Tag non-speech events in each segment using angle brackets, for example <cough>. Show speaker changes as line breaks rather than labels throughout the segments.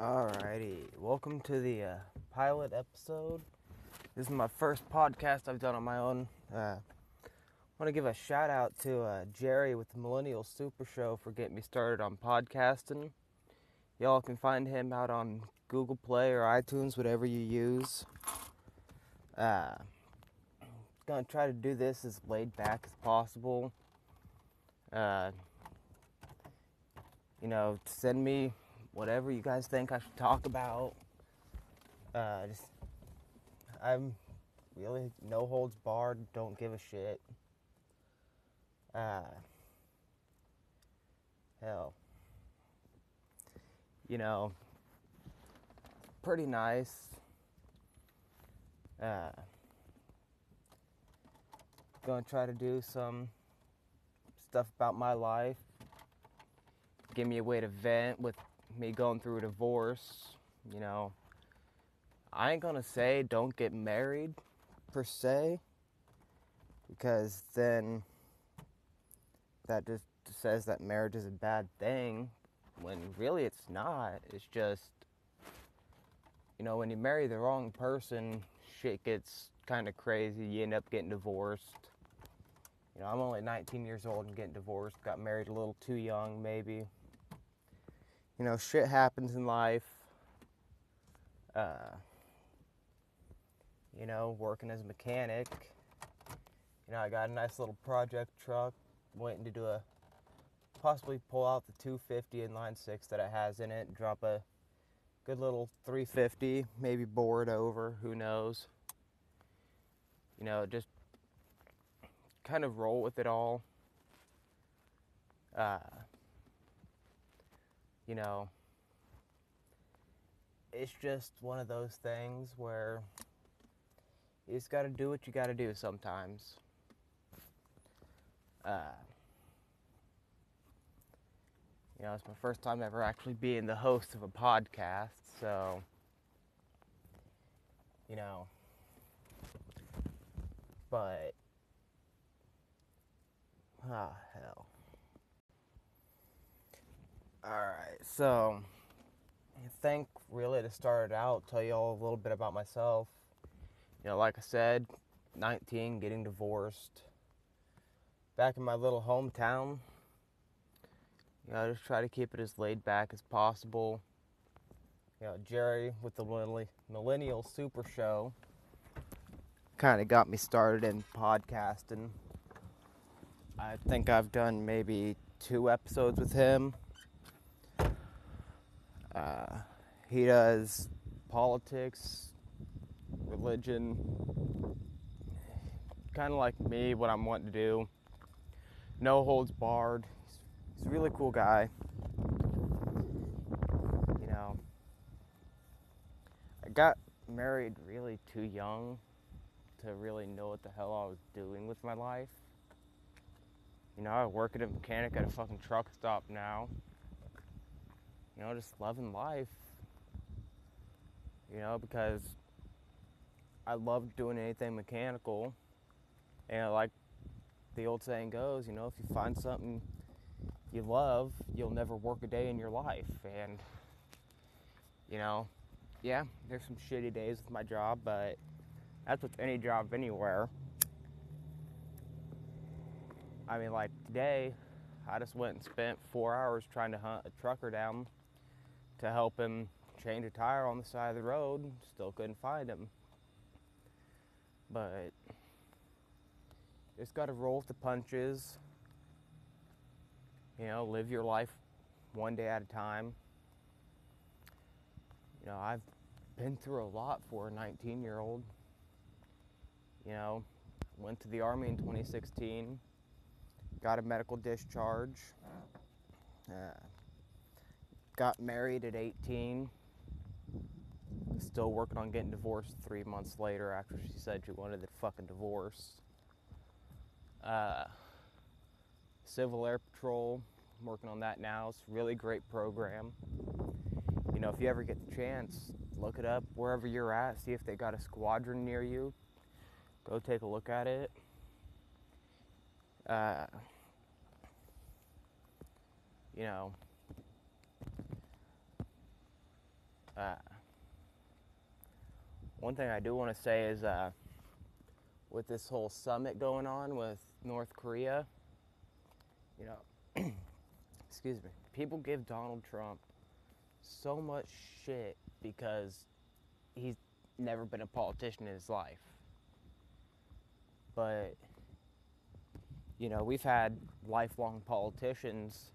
Alrighty, welcome to the uh, pilot episode. This is my first podcast I've done on my own. Uh, I want to give a shout out to uh, Jerry with the Millennial Super Show for getting me started on podcasting. Y'all can find him out on Google Play or iTunes, whatever you use. Uh, gonna try to do this as laid back as possible. Uh, you know, send me whatever you guys think I should talk about. Uh, just, I'm really no holds barred, don't give a shit. Uh, hell, you know, pretty nice. Uh, gonna try to do some stuff about my life. Give me a way to vent with me going through a divorce. You know, I ain't gonna say don't get married per se, because then that just says that marriage is a bad thing when really it's not. It's just, you know, when you marry the wrong person, shit gets kind of crazy. You end up getting divorced. You know, I'm only 19 years old and getting divorced. Got married a little too young, maybe. You know, shit happens in life. Uh, you know, working as a mechanic. You know, I got a nice little project truck. Waiting to do a possibly pull out the 250 in line six that it has in it. Drop a good little 350, maybe it over. Who knows? You know, just kind of roll with it all. Uh, you know, it's just one of those things where you just got to do what you got to do sometimes. Uh, you know, it's my first time ever actually being the host of a podcast, so, you know, but, ah, hell. Alright, so, I think really to start it out, tell you all a little bit about myself. You know, like I said, 19, getting divorced. Back in my little hometown, you know, I just try to keep it as laid back as possible. You know, Jerry with the Millennial Super Show kind of got me started in podcasting. I think I've done maybe two episodes with him. Uh, he does politics, religion, kind of like me, what I'm wanting to do. No holds barred. He's, he's a really cool guy. You know, I got married really too young to really know what the hell I was doing with my life. You know, I work at a mechanic at a fucking truck stop now you know, just loving life. You know, because I love doing anything mechanical. And like the old saying goes, you know, if you find something you love, you'll never work a day in your life. And, you know, yeah, there's some shitty days with my job, but that's with any job anywhere. I mean, like today, I just went and spent four hours trying to hunt a trucker down to help him change a tire on the side of the road. Still couldn't find him. But just got to roll with the punches. You know, live your life one day at a time. You know, I've been through a lot for a 19 year old. You know, went to the Army in 2016, got a medical discharge. Uh, got married at 18. Still working on getting divorced three months later after she said she wanted the fucking divorce. Uh, Civil Air Patrol, I'm working on that now. It's a really great program. You know, if you ever get the chance, look it up wherever you're at, see if they got a squadron near you. Go take a look at it. Uh, you know, Uh, one thing I do want to say is uh, with this whole summit going on with North Korea, you know, <clears throat> excuse me, people give Donald Trump so much shit because he's never been a politician in his life. But, you know, we've had lifelong politicians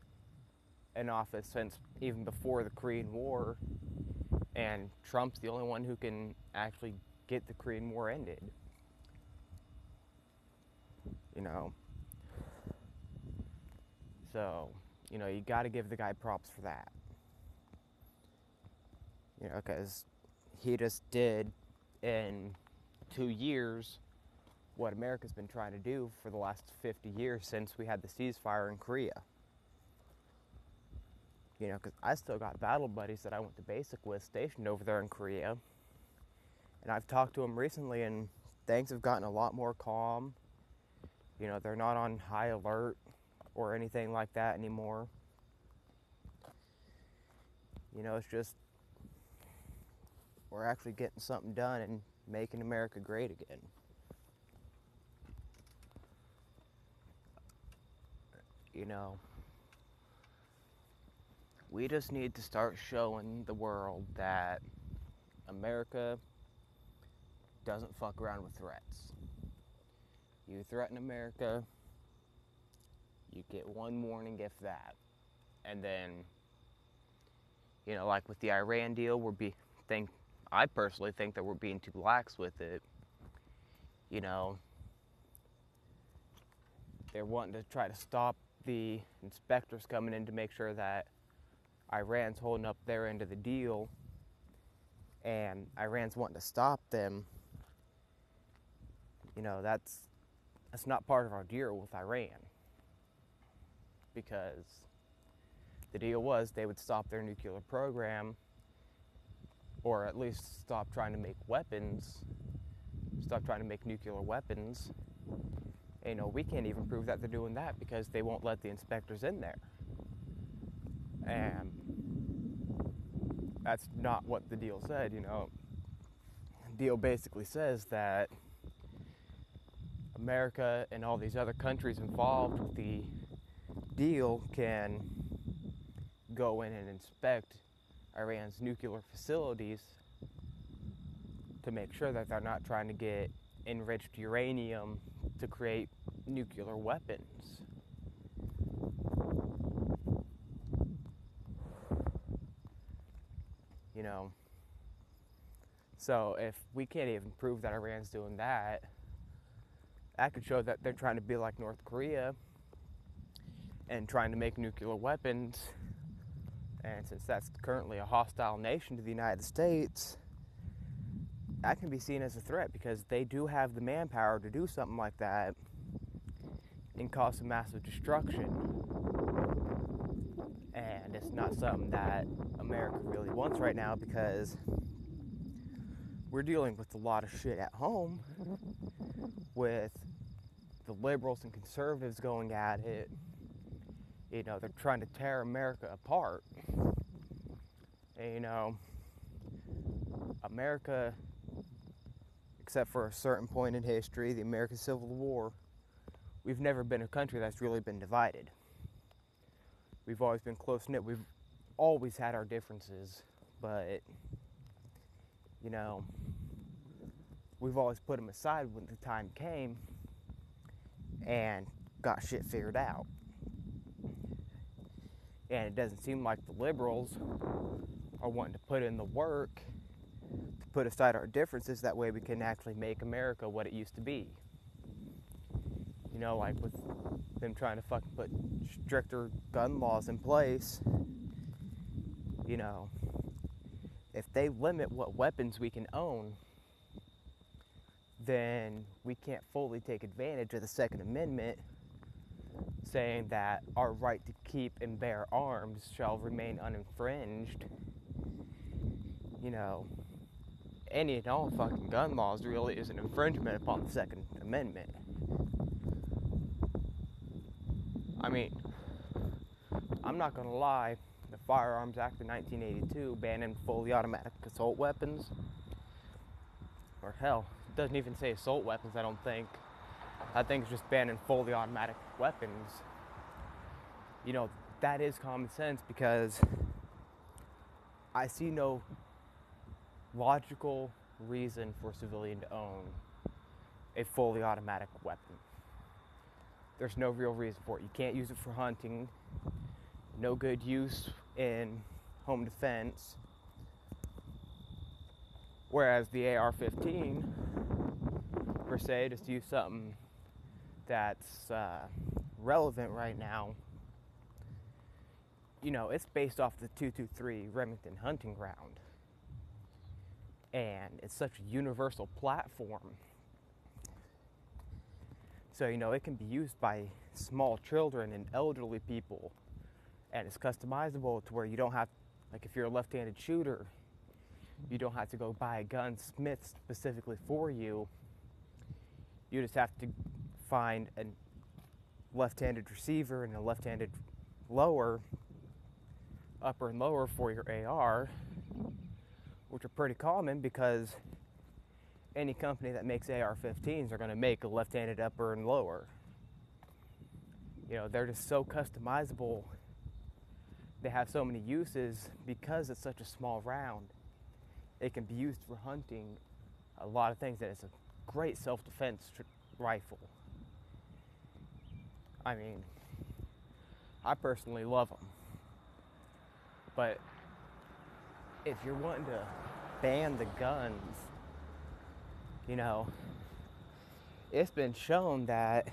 in office since even before the Korean War, and Trump's the only one who can actually get the Korean War ended. You know. So, you know, you got to give the guy props for that. You know, because he just did in two years what America's been trying to do for the last 50 years since we had the ceasefire in Korea. You know, because I still got battle buddies that I went to basic with stationed over there in Korea. And I've talked to them recently, and things have gotten a lot more calm. You know, they're not on high alert or anything like that anymore. You know, it's just we're actually getting something done and making America great again. You know, we just need to start showing the world that America doesn't fuck around with threats. You threaten America, you get one warning if that. And then you know, like with the Iran deal, we're be think I personally think that we're being too lax with it. You know, they're wanting to try to stop the inspectors coming in to make sure that Iran's holding up their end of the deal and Iran's wanting to stop them. You know, that's that's not part of our deal with Iran. Because the deal was they would stop their nuclear program or at least stop trying to make weapons, stop trying to make nuclear weapons. You know, we can't even prove that they're doing that because they won't let the inspectors in there. And that's not what the deal said, you know. The deal basically says that America and all these other countries involved with the deal can go in and inspect Iran's nuclear facilities to make sure that they're not trying to get enriched uranium to create nuclear weapons. You know, so if we can't even prove that Iran's doing that, that could show that they're trying to be like North Korea and trying to make nuclear weapons and since that's currently a hostile nation to the United States, that can be seen as a threat because they do have the manpower to do something like that and cause some massive destruction. And it's not something that America really wants right now because we're dealing with a lot of shit at home with the liberals and conservatives going at it you know, they're trying to tear America apart. And, you know, America, except for a certain point in history, the American Civil War, we've never been a country that's really been divided. We've always been close knit. We've always had our differences, but, you know, we've always put them aside when the time came and got shit figured out and it doesn't seem like the liberals are wanting to put in the work to put aside our differences that way we can actually make America what it used to be. You know, like with them trying to fucking put stricter gun laws in place, you know, if they limit what weapons we can own, then we can't fully take advantage of the Second Amendment saying that our right to keep and bear arms shall remain uninfringed. You know, any and all fucking gun laws really is an infringement upon the Second Amendment. I mean, I'm not gonna lie, the Firearms Act of 1982 banning fully automatic assault weapons. Or hell, it doesn't even say assault weapons, I don't think. I think it's just banning fully automatic weapons. You know, that is common sense because I see no logical reason for a civilian to own a fully automatic weapon. There's no real reason for it. You can't use it for hunting, no good use in home defense. Whereas the AR 15, per se, just use something that's uh, relevant right now. You know, it's based off the 223 Remington Hunting Ground. And it's such a universal platform. So, you know, it can be used by small children and elderly people. And it's customizable to where you don't have like if you're a left-handed shooter you don't have to go buy a gun smith specifically for you. You just have to find a left-handed receiver and a left-handed lower upper and lower for your AR which are pretty common because any company that makes AR-15s are going to make a left-handed upper and lower you know they're just so customizable they have so many uses because it's such a small round. It can be used for hunting, a lot of things. That it's a great self-defense tr- rifle. I mean, I personally love them, but if you're wanting to ban the guns, you know, it's been shown that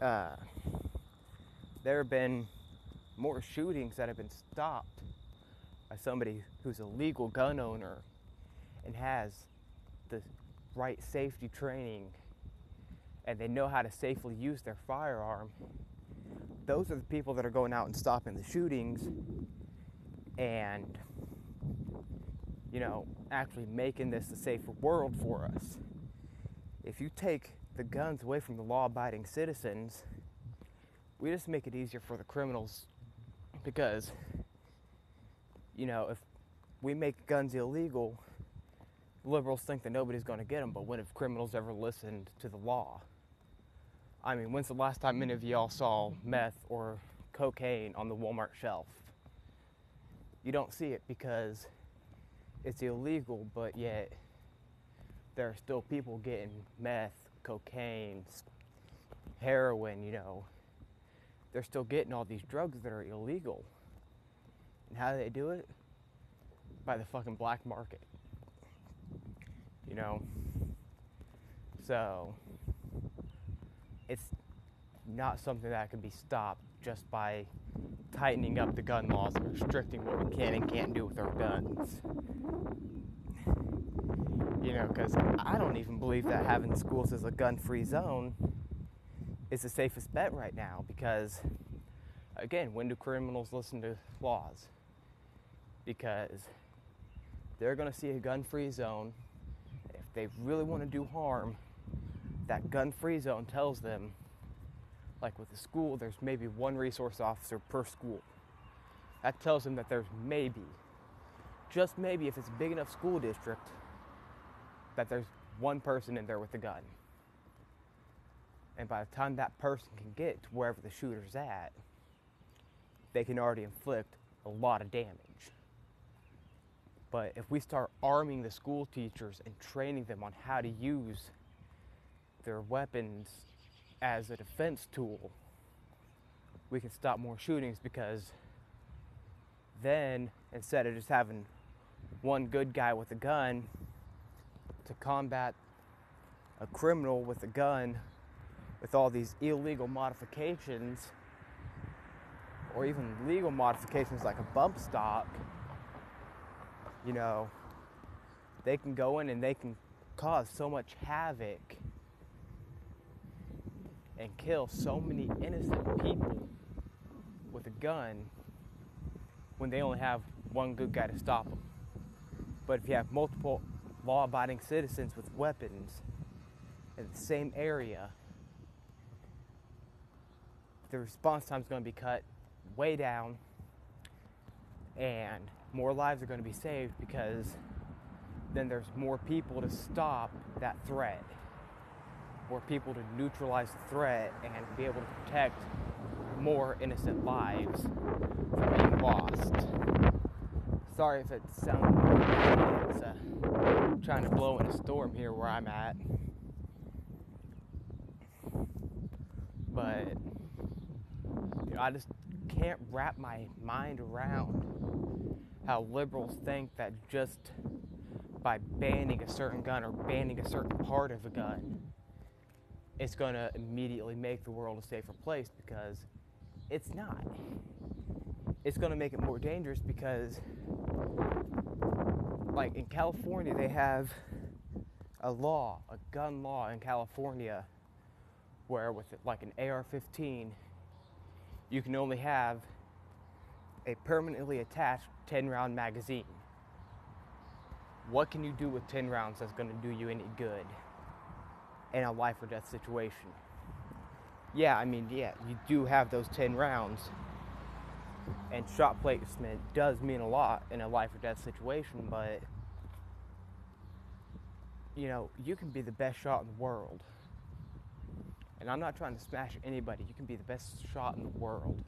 uh, there have been more shootings that have been stopped by somebody who's a legal gun owner and has the right safety training and they know how to safely use their firearm, those are the people that are going out and stopping the shootings. And, you know, actually making this a safer world for us. If you take the guns away from the law abiding citizens, we just make it easier for the criminals because you know if we make guns illegal liberals think that nobody's going to get them but when have criminals ever listened to the law i mean when's the last time any of y'all saw meth or cocaine on the walmart shelf you don't see it because it's illegal but yet there are still people getting meth cocaine heroin you know they're still getting all these drugs that are illegal. And how do they do it? By the fucking black market. You know? So, it's not something that can be stopped just by tightening up the gun laws and restricting what we can and can't do with our guns. You know, because I don't even believe that having schools as a gun free zone is the safest bet right now because, again, when do criminals listen to laws? Because they're going to see a gun free zone. If they really want to do harm, that gun free zone tells them, like with the school, there's maybe one resource officer per school. That tells them that there's maybe, just maybe if it's a big enough school district, that there's one person in there with a gun. And by the time that person can get to wherever the shooter's at, they can already inflict a lot of damage. But if we start arming the school teachers and training them on how to use their weapons as a defense tool, we can stop more shootings because then instead of just having one good guy with a gun to combat a criminal with a gun with all these illegal modifications or even legal modifications like a bump stock, you know, they can go in and they can cause so much havoc and kill so many innocent people with a gun when they only have one good guy to stop them. But if you have multiple law abiding citizens with weapons in the same area, the response time is going to be cut way down And more lives are going to be saved because then there's more people to stop that threat, more people to neutralize the threat and be able to protect more innocent lives from being lost. Sorry if it sounds like uh, trying to blow in a storm here where I'm at. But you know, I just can't wrap my mind around how liberals think that just by banning a certain gun or banning a certain part of a gun, it's going to immediately make the world a safer place because it's not. It's going to make it more dangerous because, like in California, they have a law, a gun law in California, where with like an AR 15, you can only have a permanently attached 10 round magazine. What can you do with 10 rounds that's going to do you any good in a life or death situation? Yeah, I mean, yeah, you do have those 10 rounds, and shot placement does mean a lot in a life or death situation, but you know, you can be the best shot in the world. And I'm not trying to smash anybody. You can be the best shot in the world.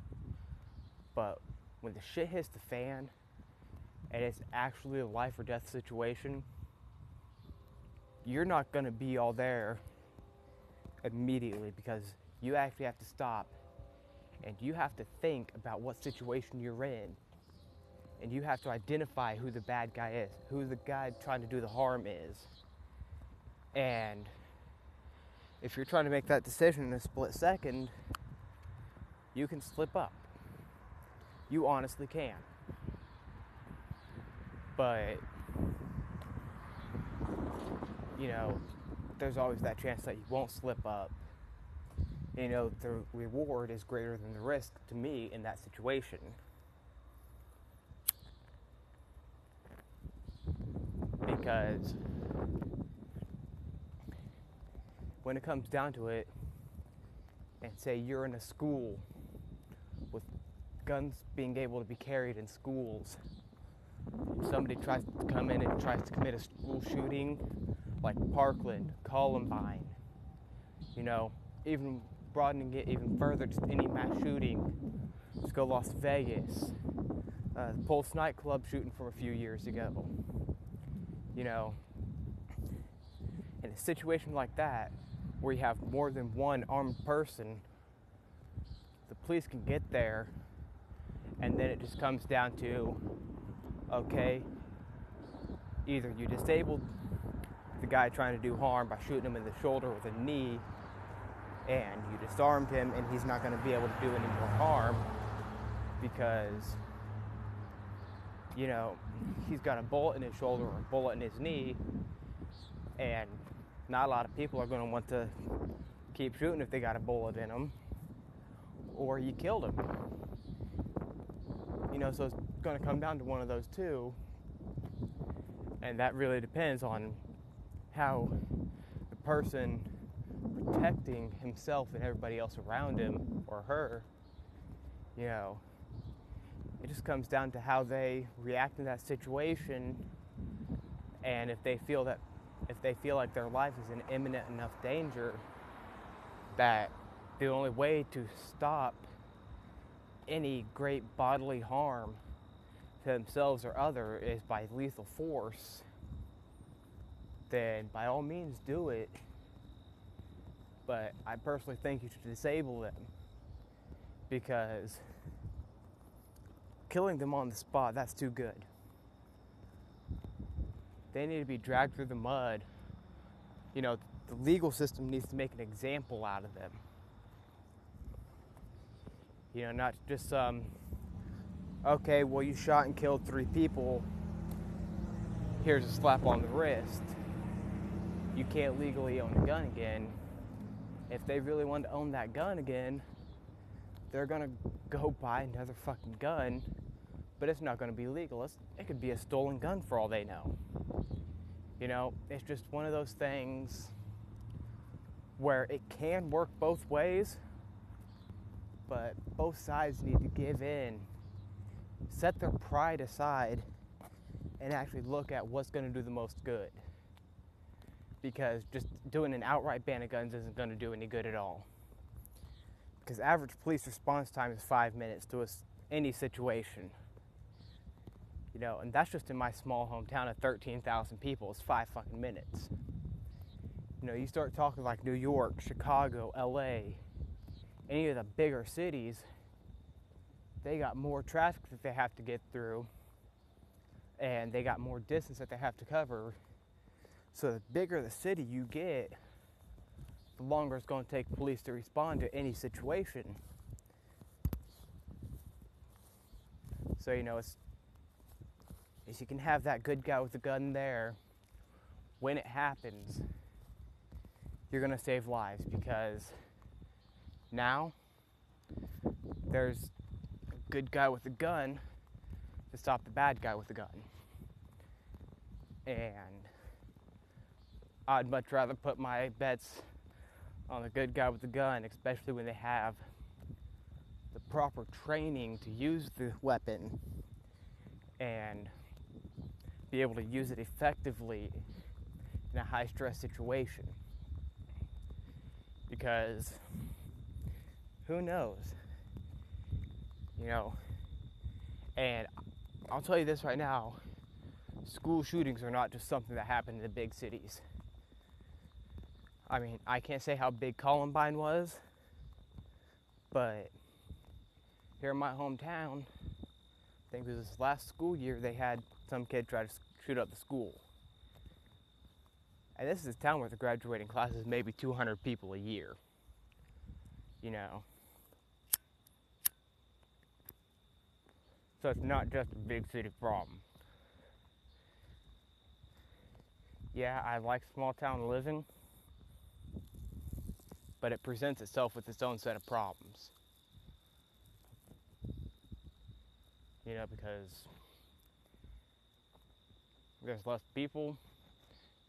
But when the shit hits the fan and it's actually a life or death situation, you're not to be all there immediately because you actually have to stop and you have to think about what situation you're in. And you have to identify who the bad guy is, who the guy trying to do the harm is. And if you're trying to make that decision in a split second, you can slip up. You honestly can. But, you know, there's always that chance that you won't slip up. You know, the reward is greater than the risk to me in that situation. Because when it comes down to it, and say you're in a school with guns being able to be carried in schools, somebody tries to come in and tries to commit a school shooting, like Parkland, Columbine, you know, even broadening it even further, just any mass shooting. Let's go Las Vegas, uh, Pulse nightclub shooting from a few years ago. You know, in a situation like that, where you have more than one armed person, the police can get there, and then it just comes down to okay, either you disabled the guy trying to do harm by shooting him in the shoulder with a knee, and you disarmed him, and he's not going to be able to do any more harm because, you know, he's got a bullet in his shoulder or a bullet in his knee, and not a lot of people are going to want to keep shooting if they got a bullet in them, or you killed him. You know, so it's going to come down to one of those two, and that really depends on how the person protecting himself and everybody else around him or her, you know, it just comes down to how they react in that situation and if they feel that if they feel like their life is in imminent enough danger that the only way to stop any great bodily harm to themselves or other is by lethal force, then by all means do it. But I personally think you should disable them because killing them on the spot, that's too good. They need to be dragged through the mud. You know, the legal system needs to make an example out of them. You know, not just um, okay, well, you shot and killed three people. Here's a slap on the wrist. You can't legally own a gun again. If they really want to own that gun again, they're gonna go buy another fucking gun, but it's not gonna be legal. It's, it could be a stolen gun for all they know. You know, it's just one of those things where it can work both ways, but both sides need to give in set their pride aside and actually look at what's going to do the most good. Because just doing an outright ban of guns isn't going to do any good at all. Because average police response time is five minutes to a, any situation. You know, and that's just in my small hometown of 13,000 people. It's five fucking minutes. You know, you start talking like New York, Chicago, LA, any of the bigger cities, they got more traffic that they have to get through and they got more distance that they have to cover. So the bigger the city you get, the longer it's going to take police to respond to any situation. So you know, it's is you can have that good guy with the gun there when it happens. You're going to save lives because now there's a good guy with a gun to stop the bad guy with a gun. And I'd much rather put my bets on the good guy with the gun, especially when they have the proper training to use the weapon and be able to use it effectively in a high stress situation. Because who knows? You know, and I'll tell you this right now school shootings are not just something that happen in the big cities. I mean, I can't say how big Columbine was, but here in my hometown, I think it was this last school year, they had some kid try to shoot up the school. And this is a town where the graduating class is maybe 200 people a year. You know. So it's not just a big city problem. Yeah, I like small town living, but it presents itself with its own set of problems. You know, because there's less people,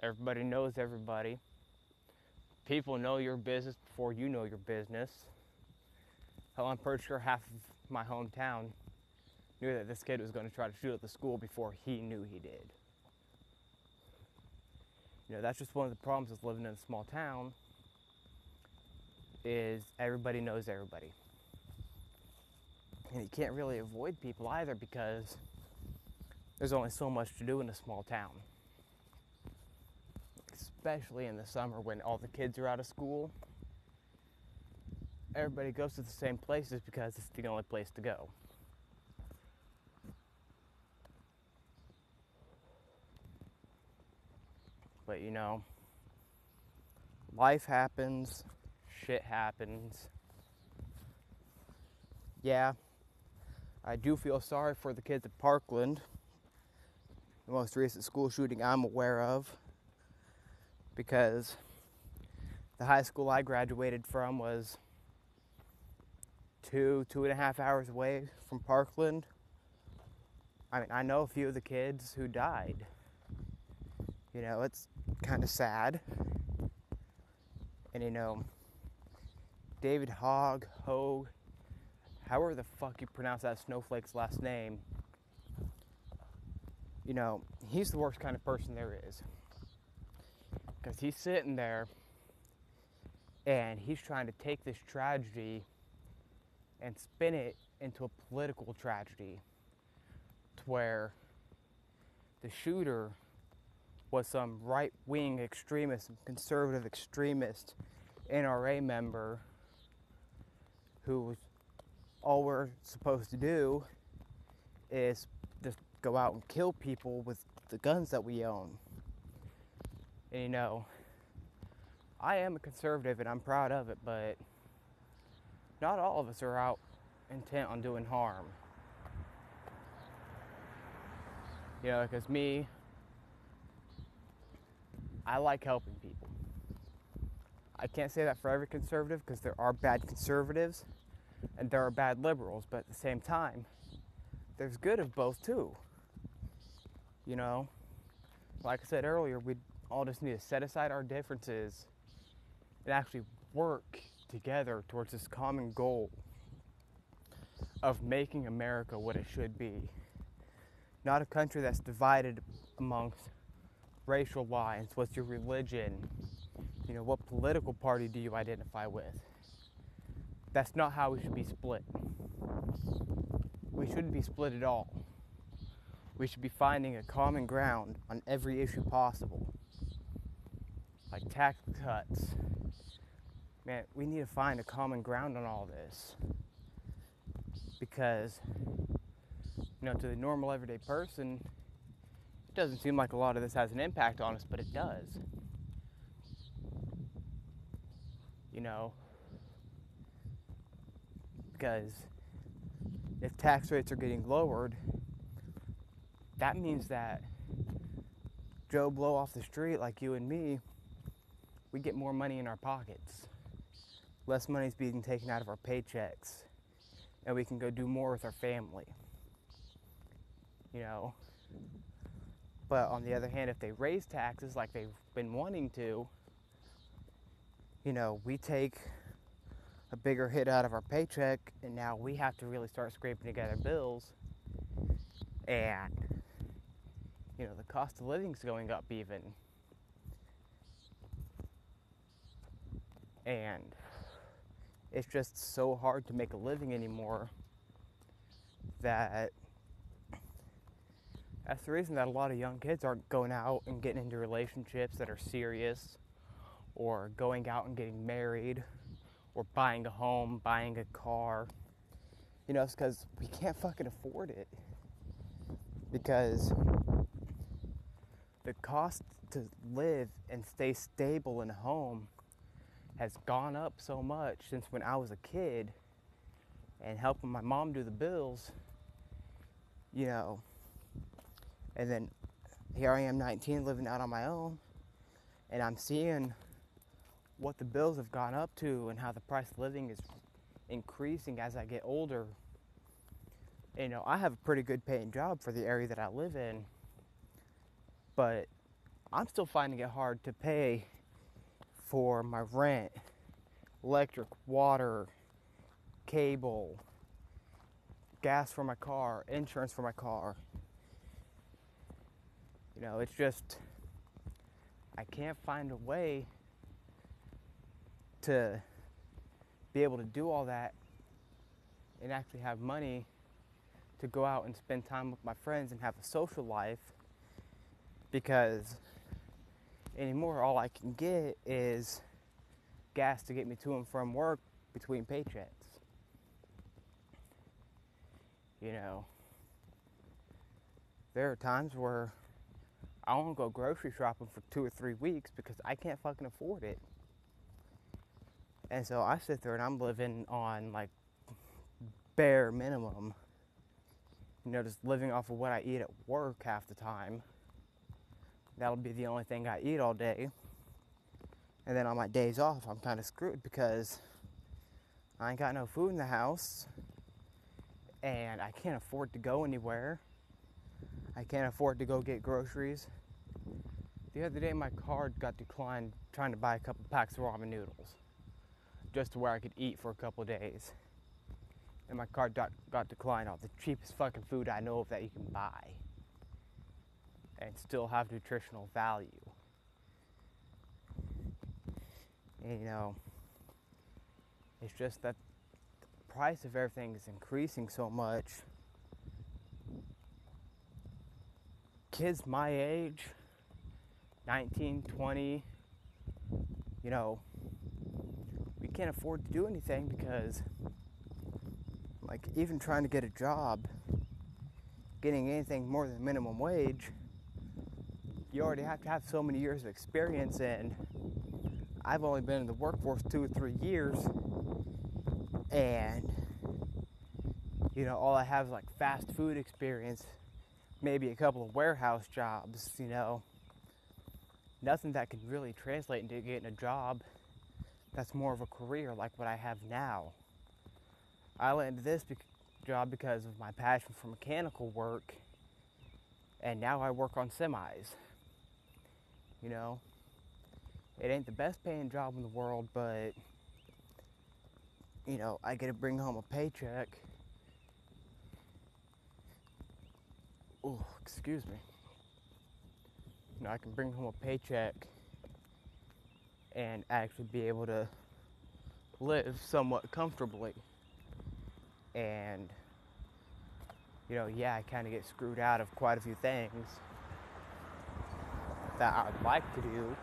everybody knows everybody. People know your business before you know your business. Hell, I'm pretty sure half of my hometown knew that this kid was going to try to shoot at the school before he knew he did. You know, that's just one of the problems with living in a small town is everybody knows everybody. And you can't really avoid people either because there's only so much to do in a small town. Especially in the summer when all the kids are out of school. Everybody goes to the same places because it's the only place to go. But you know, life happens, shit happens. Yeah, I do feel sorry for the kids at Parkland, the most recent school shooting I'm aware of, because the high school I graduated from was two, two and a half hours away from Parkland. I mean, I know a few of the kids who died. You know, it's kind of sad. And you know, David Hogg, Hogue, however the fuck you pronounce that snowflake's last name, you know, he's the worst kind of person there is. Because he's sitting there and he's trying to take this tragedy and spin it into a political tragedy to where the shooter was some right wing extremist, conservative extremist NRA member who all we're supposed to do is just go out and kill people with the guns that we own. And you know, I am a conservative and I'm proud of it, but not all of us are out intent on doing harm. You know, because me, I like helping people. I can't say that for every conservative because there are bad conservatives and there are bad liberals, but at the same time, there's good of both too. You know, like I said earlier, we all just need to set aside our differences and actually work together towards this common goal of making America what it should be. Not a country that's divided amongst racial lines. What's your religion? You know, what political party do you identify with? That's not how we should be split. We shouldn't be split at all. We should be finding a common ground on every issue possible. Like tax cuts. Man, we need to find a common ground on all this. Because, you know, to the normal everyday person, it doesn't seem like a lot of this has an impact on us, but it does. You know, because if tax rates are getting lowered, that means that Joe Blow off the street, like you and me, we get more money in our pockets. Less money is being taken out of our paychecks, and we can go do more with our family. You know? But on the other hand, if they raise taxes like they've been wanting to, you know, we take a bigger hit out of our paycheck, and now we have to really start scraping together bills. And, you know, the cost of living's going up even. And it's just so hard to make a living anymore that that's the reason that a lot of young kids aren't going out and getting into relationships that are serious or going out and getting married or buying a home, buying a car. You know, it's because we can't fucking afford it. Because the cost to live and stay stable in a home has gone up so much since when I was a kid and helping my mom do the bills, you know. And then here I am 19 living out on my own and I'm seeing what the bills have gone up to and how the price of living is increasing as I get older. You know, I have a pretty good paying job for the area that I live in, but I'm still finding it hard to pay for my rent, electric, water, cable, gas for my car, insurance for my car. You know, it's just, I can't find a way to be able to do all that and actually have money to go out and spend time with my friends and have a social life because anymore all I can get is gas to get me to and from work between paychecks. You know, there are times where I won't go grocery shopping for two or three weeks because I can't fucking afford it. And so I sit there and I'm living on like bare minimum. You know, just living off of what I eat at work half the time. That'll be the only thing I eat all day. And then on my days off, I'm kind of screwed because I ain't got no food in the house and I can't afford to go anywhere. I can't afford to go get groceries. The other day, my card got declined trying to buy a couple packs of ramen noodles just to where I could eat for a couple days. And my card got, got declined off the cheapest fucking food I know of that you can buy and still have nutritional value. And, you know, it's just that the price of everything is increasing so much. Kids my age, 19, 20, you know, can't afford to do anything because, like, even trying to get a job, getting anything more than minimum wage, you already have to have so many years of experience and I've only been in the workforce two or three years and you know all I have is like fast food experience maybe a couple of warehouse jobs you know. Nothing that can really translate into getting a job that's more of a career like what I have now. I landed this be- job because of my passion for mechanical work, and now I work on semis. You know, it ain't the best paying job in the world, but you know, I get to bring home a paycheck. Oh, excuse me. You know, I can bring home a paycheck and actually be able to live somewhat comfortably. And, you know, yeah, I kind of get screwed out of quite a few things that I'd like to do,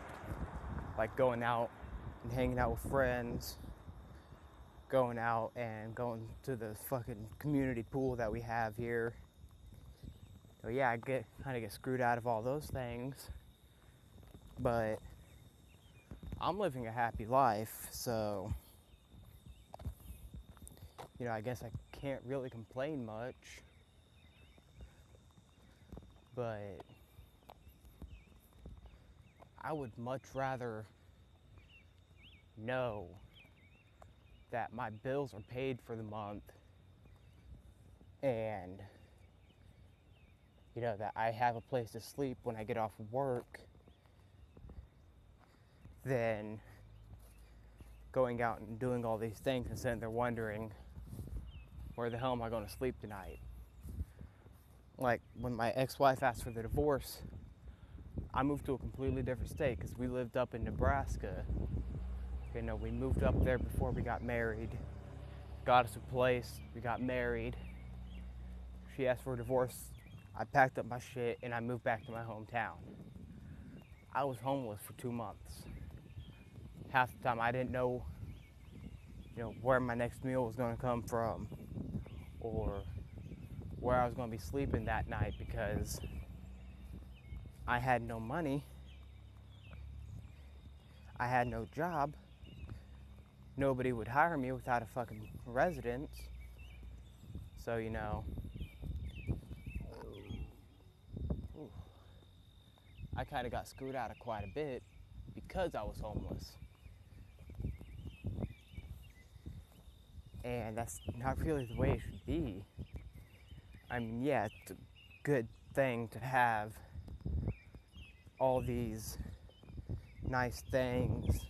like going out and hanging out with friends, going out and going to the fucking community pool that we have here. So yeah, I get kind of get screwed out of all those things, but I'm living a happy life, so you know, I guess I can't really complain much. But I would much rather know that my bills are paid for the month and you know that I have a place to sleep when I get off work than going out and doing all these things and sitting there wondering where the hell am I going to sleep tonight? Like when my ex-wife asked for the divorce, I moved to a completely different state because we lived up in Nebraska. You know, we moved up there before we got married. Got us a place. We got married. She asked for a divorce. I packed up my shit and I moved back to my hometown. I was homeless for two months. Half the time I didn't know, you know, where my next meal was going to come from or where I was going to be sleeping that night because I had no money. I had no job. Nobody would hire me without a fucking residence. So, you know, I kind of got screwed out of quite a bit because I was homeless. And that's not really the way it should be. I mean, yeah, it's a good thing to have all these nice things,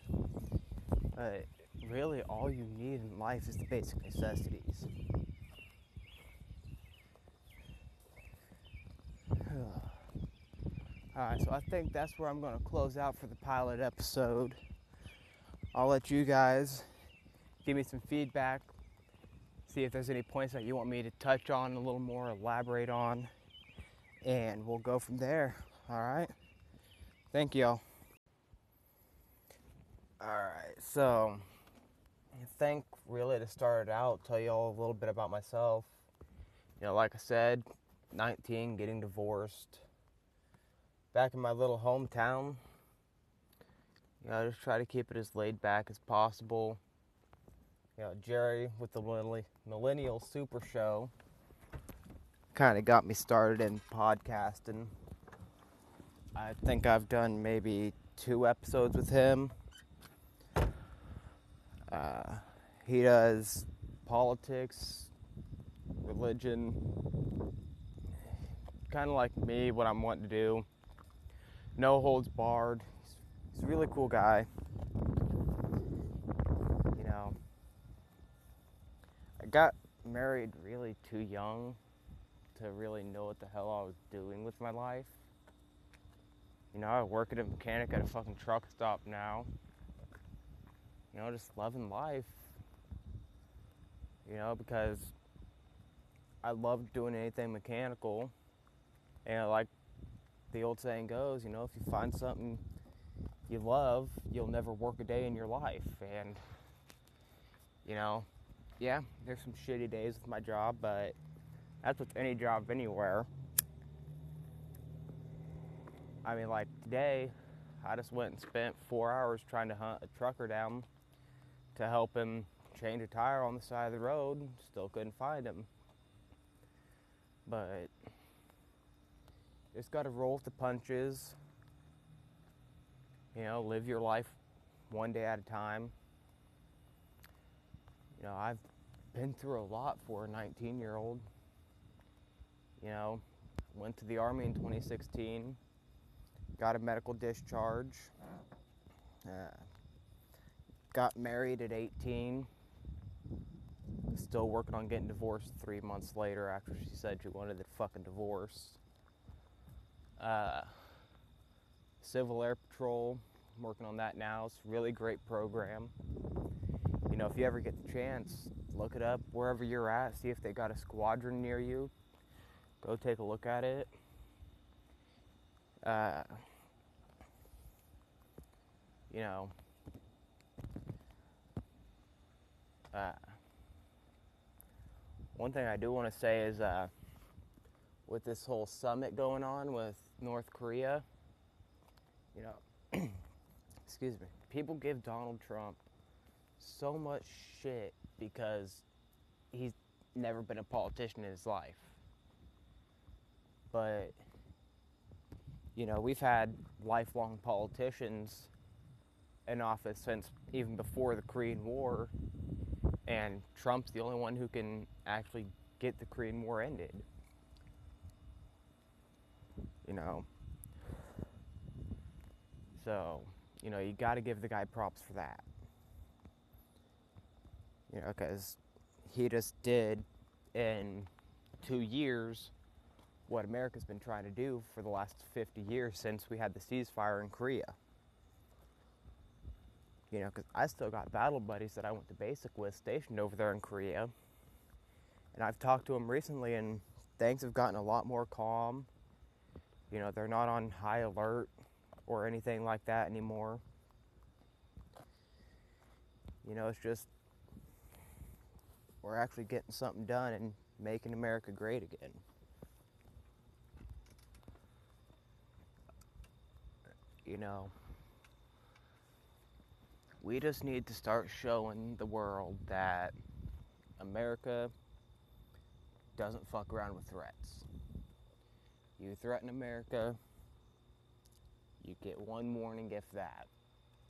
but really all you need in life is the basic necessities. <sighs> Alright, so I think that's where I'm going to close out for the pilot episode. I'll let you guys give me some feedback see if there's any points that you want me to touch on a little more, elaborate on, and we'll go from there. All right. Thank y'all. All right. So, I think really to start it out, tell you all a little bit about myself. You know, like I said, 19, getting divorced. Back in my little hometown. You know, I just try to keep it as laid back as possible know, Jerry with the Millennial Super Show kind of got me started in podcasting. I think I've done maybe two episodes with him. Uh, he does politics, religion, kind of like me, what I'm wanting to do. No holds barred. He's, he's a really cool guy. Got married really too young to really know what the hell I was doing with my life. You know, I work at a mechanic at a fucking truck stop now. You know, just loving life. You know, because I love doing anything mechanical. And like the old saying goes, you know, if you find something you love, you'll never work a day in your life. And, you know, yeah, there's some shitty days with my job, but that's with any job anywhere. I mean, like today, I just went and spent four hours trying to hunt a trucker down to help him change a tire on the side of the road. Still couldn't find him. But just got to roll with the punches. You know, live your life one day at a time. You know, I've been through a lot for a 19 year old. You know, went to the Army in 2016, got a medical discharge, uh, got married at 18, still working on getting divorced three months later after she said she wanted the fucking divorce. Uh, Civil Air Patrol, I'm working on that now. It's a really great program. Know, if you ever get the chance, look it up wherever you're at, see if they got a squadron near you. Go take a look at it. Uh, you know, uh, one thing I do want to say is uh, with this whole summit going on with North Korea, you know, <clears throat> excuse me, people give Donald Trump so much shit because he's never been a politician in his life. But, you know, we've had lifelong politicians in office since even before the Korean War, and Trump's the only one who can actually get the Korean War ended. You know. So, you know, you got to give the guy props for that. You know, because he just did in two years what America's been trying to do for the last 50 years since we had the ceasefire in Korea. You know, because I still got battle buddies that I went to basic with stationed over there in Korea. And I've talked to them recently, and things have gotten a lot more calm. You know, they're not on high alert or anything like that anymore. You know, it's just we're actually getting something done and making America great again. You know, we just need to start showing the world that America doesn't fuck around with threats. You threaten America, you get one warning, if that.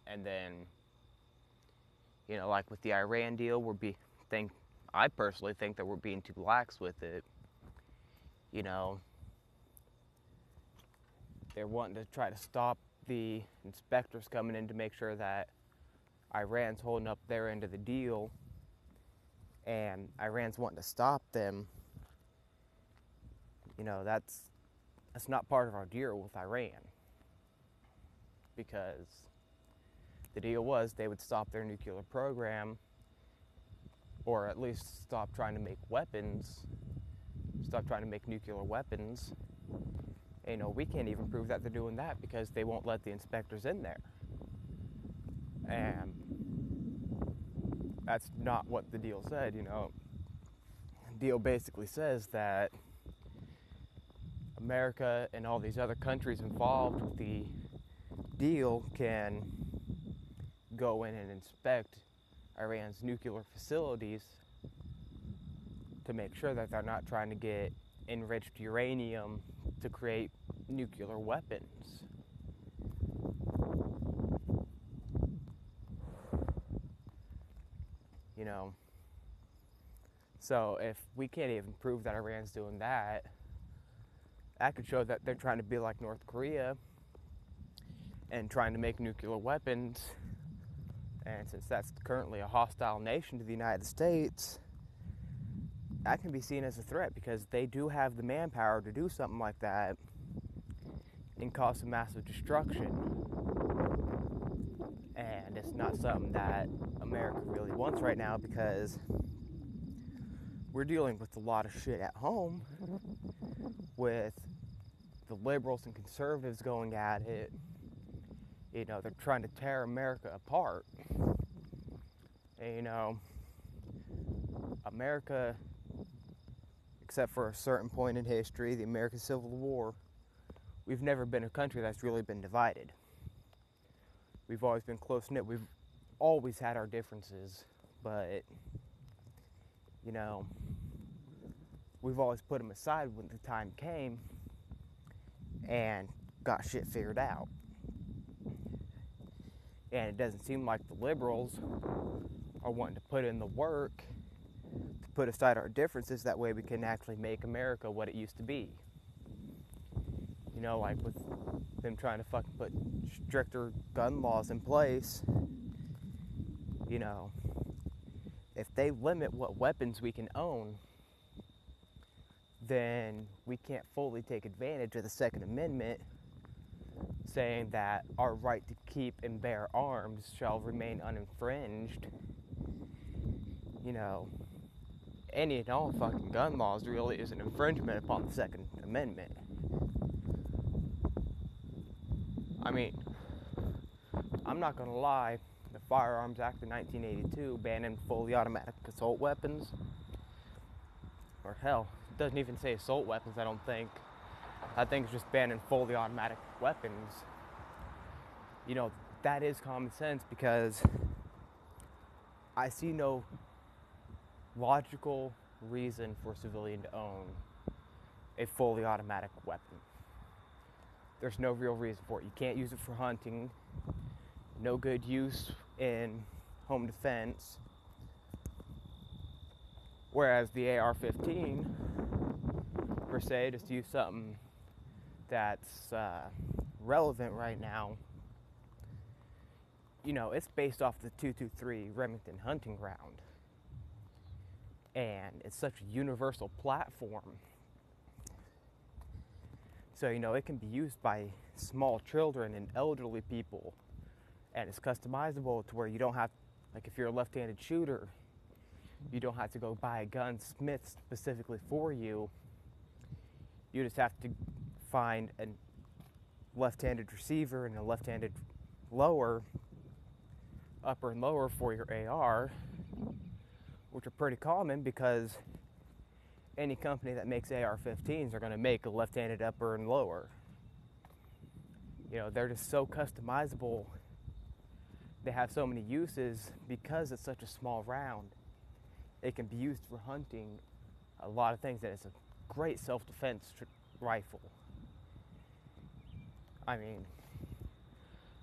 And then, you know, like with the Iran deal, we're be think I personally think that we're being too lax with it. You know, they're wanting to try to stop the inspectors coming in to make sure that Iran's holding up their end of the deal and Iran's wanting to stop them. You know, that's that's not part of our deal with Iran. Because the deal was they would stop their nuclear program or at least stop trying to make weapons, stop trying to make nuclear weapons. And, you know, we can't even prove that they're doing that because they won't let the inspectors in there. And that's not what the deal said, you know. The deal basically says that America and all these other countries involved with the deal can go in and inspect Iran's nuclear facilities to make sure that they're not trying to get enriched uranium to create nuclear weapons. You know, so if we can't even prove that Iran's doing that, that could show that they're trying to be like North Korea and trying to make nuclear weapons and since that's currently a hostile nation to the United States, that can be seen as a threat because they do have the manpower to do something like that and cause some massive destruction. And it's not something that America really wants right now because we're dealing with a lot of shit at home with the liberals and conservatives going at it you know, they're trying to tear America apart. And, you know, America, except for a certain point in history, the American Civil War, we've never been a country that's really been divided. We've always been close knit. We've always had our differences, but, you know, we've always put them aside when the time came and got shit figured out. And it doesn't seem like the liberals are wanting to put in the work to put aside our differences. That way we can actually make America what it used to be. You know, like with them trying to fucking put stricter gun laws in place. You know, if they limit what weapons we can own, then we can't fully take advantage of the Second Amendment saying that our right to keep and bear arms shall remain uninfringed. You know, any and all fucking gun laws really is an infringement upon the Second Amendment. I mean, I'm not gonna lie, the Firearms Act of 1982 banning fully automatic assault weapons, or hell, it doesn't even say assault weapons, I don't think. I think it's just banning fully automatic weapons. You know, that is common sense because I see no logical reason for a civilian to own a fully automatic weapon. There's no real reason for it. You can't use it for hunting, no good use in home defense. Whereas the AR 15, per se, just use something that's uh, relevant right now, you know, it's based off the 223 Remington Hunting Ground. And it's such a universal platform. So, you know, it can be used by small children and elderly people. And it's customizable to where you don't have, like, if you're a left handed shooter, you don't have to go buy a gun smith specifically for you. You just have to find a left-handed receiver and a left-handed lower, upper and lower for your AR, which are pretty common because any company that makes AR-15s are going to make a left-handed upper and lower. You know, they're just so customizable. They have so many uses because it's such a small round. It can be used for hunting, a lot of things. That it's a great self-defense tr- rifle. I mean,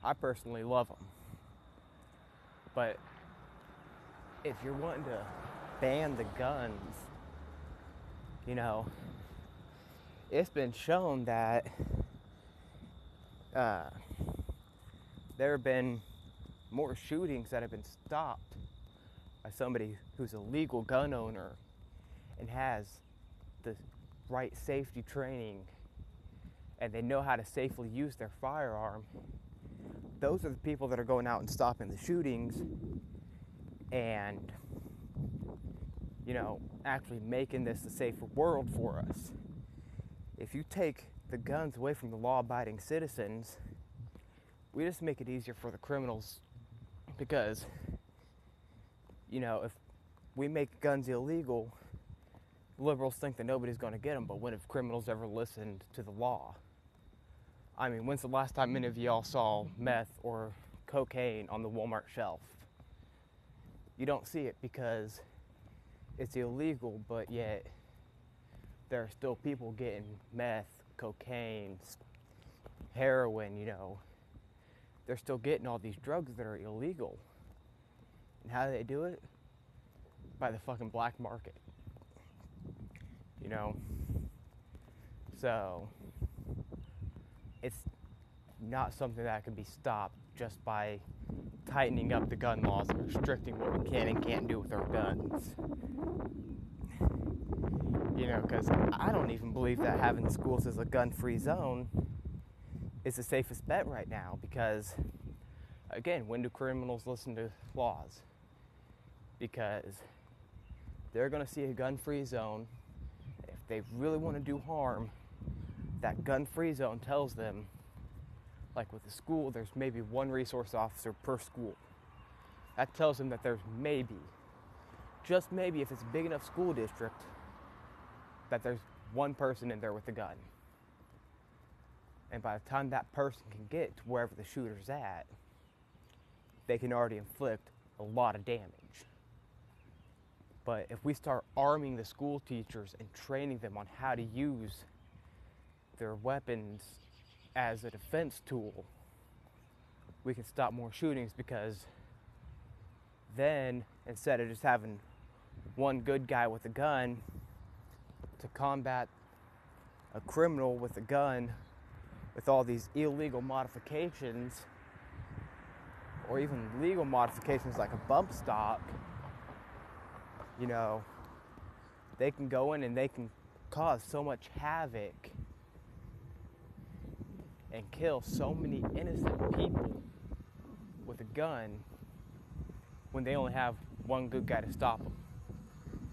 I personally love them. But if you're wanting to ban the guns, you know, it's been shown that uh, there have been more shootings that have been stopped by somebody who's a legal gun owner and has the right safety training and they know how to safely use their firearm, those are the people that are going out and stopping the shootings and, you know, actually making this a safer world for us. If you take the guns away from the law abiding citizens, we just make it easier for the criminals because, you know, if we make guns illegal, liberals think that nobody's going to get them, but when have criminals ever listened to the law? I mean, when's the last time any of y'all mm. saw meth or cocaine on the Walmart shelf? You don't see it because it's illegal, but yet there are still people getting meth, cocaine, heroin, you know. They're still getting all these drugs that are illegal. And how do they do it? By the fucking black market. You know? So, it's not something that can be stopped just by tightening up the gun laws and restricting what we can and can't do with our guns. You know, because I don't even believe that having schools as a gun free zone is the safest bet right now because, again, when do criminals listen to laws? Because they're going to see a gun free zone. If they really want to do harm, that gun free zone tells them, like with the school, there's maybe one resource officer per school. That tells them that there's maybe, just maybe if it's a big enough school district, that there's one person in there with a gun. And by the time that person can get to wherever the shooter's at, they can already inflict a lot of damage. But if we start arming the school teachers and training them on how to use their weapons as a defense tool, we can stop more shootings because then instead of just having one good guy with a gun to combat a criminal with a gun with all these illegal modifications or even legal modifications like a bump stock, you know, they can go in and they can cause so much havoc and kill so many innocent people with a gun when they only have one good guy to stop them.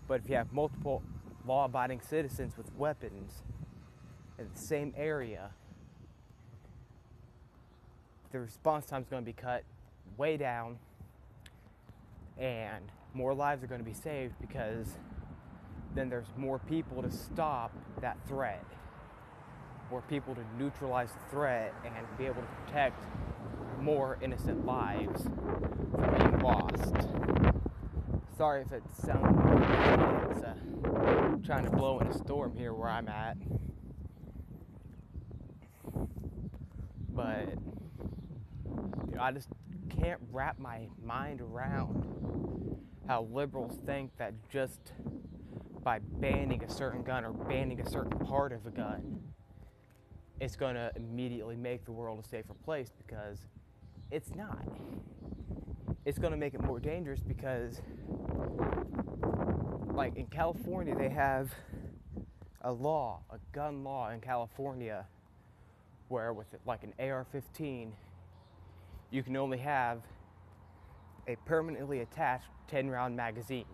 But if you have multiple law abiding citizens with weapons in the same area, the response time is going to be cut way down and more lives are going to be saved because then there's more people to stop that threat, more people to neutralize the threat and be able to protect more innocent lives from being lost. Sorry if it sounds uh, trying to blow in a storm here where I'm at. But you know, I just can't wrap my mind around how liberals think that just by banning a certain gun or banning a certain part of a gun, it's going to immediately make the world a safer place because it's not. It's going to make it more dangerous because, like in California, they have a law, a gun law in California, where with like an AR 15, you can only have a permanently attached 10 round magazine.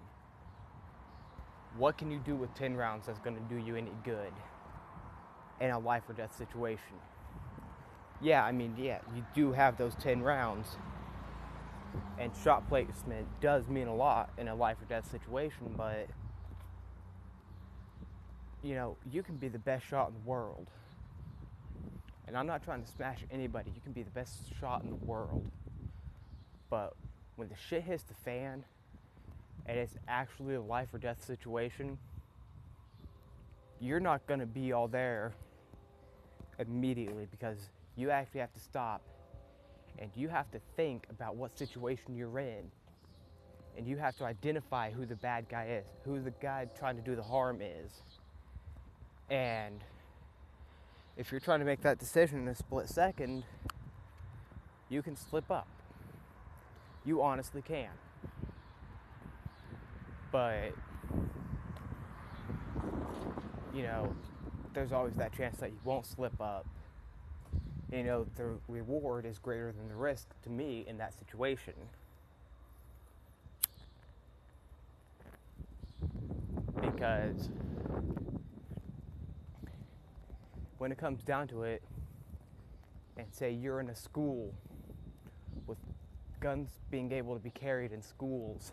What can you do with 10 rounds that's going to do you any good in a life or death situation? Yeah, I mean, yeah, you do have those 10 rounds, and shot placement does mean a lot in a life or death situation, but you know, you can be the best shot in the world. And I'm not trying to smash anybody, you can be the best shot in the world. But when the shit hits the fan and it's actually a life or death situation, you're not to be all there immediately because you actually have to stop and you have to think about what situation you're in. And you have to identify who the bad guy is, who the guy trying to do the harm is. And if you're trying to make that decision in a split second, you can slip up. You honestly can. But, you know, there's always that chance that you won't slip up. You know, the reward is greater than the risk to me in that situation. Because when it comes down to it, and say you're in a school with guns being able to be carried in schools,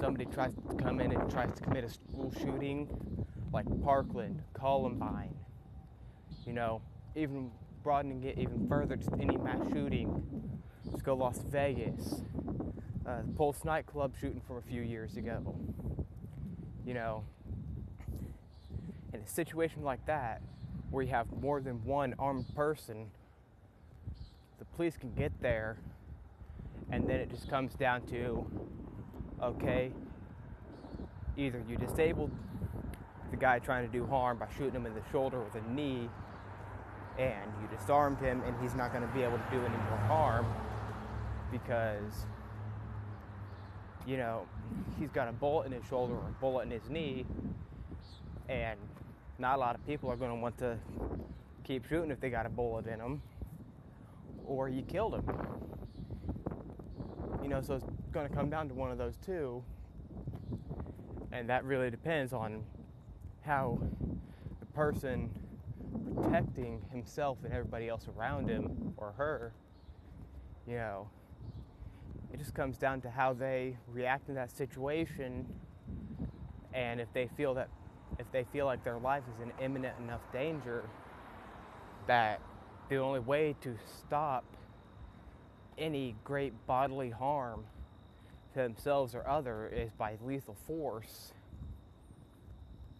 somebody tries to come in and tries to commit a school shooting, like Parkland, Columbine, you know, even broadening it even further to any mass shooting. Let's go Las Vegas, uh, Pulse nightclub shooting from a few years ago. You know, in a situation like that, where you have more than one armed person, the police can get there, and then it just comes down to okay, either you disabled guy trying to do harm by shooting him in the shoulder with a knee, and you disarmed him, and he's not going to be able to do any more harm because, you know, he's got a bullet in his shoulder or a bullet in his knee, and not a lot of people are going to want to keep shooting if they got a bullet in them, or you killed him. You know, so it's going to come down to one of those two, and that really depends on how the person protecting himself and everybody else around him or her, you know, it just comes down to how they react in that situation. And if they feel that if they feel like their life is in imminent enough danger that the only way to stop any great bodily harm to themselves or other is by lethal force,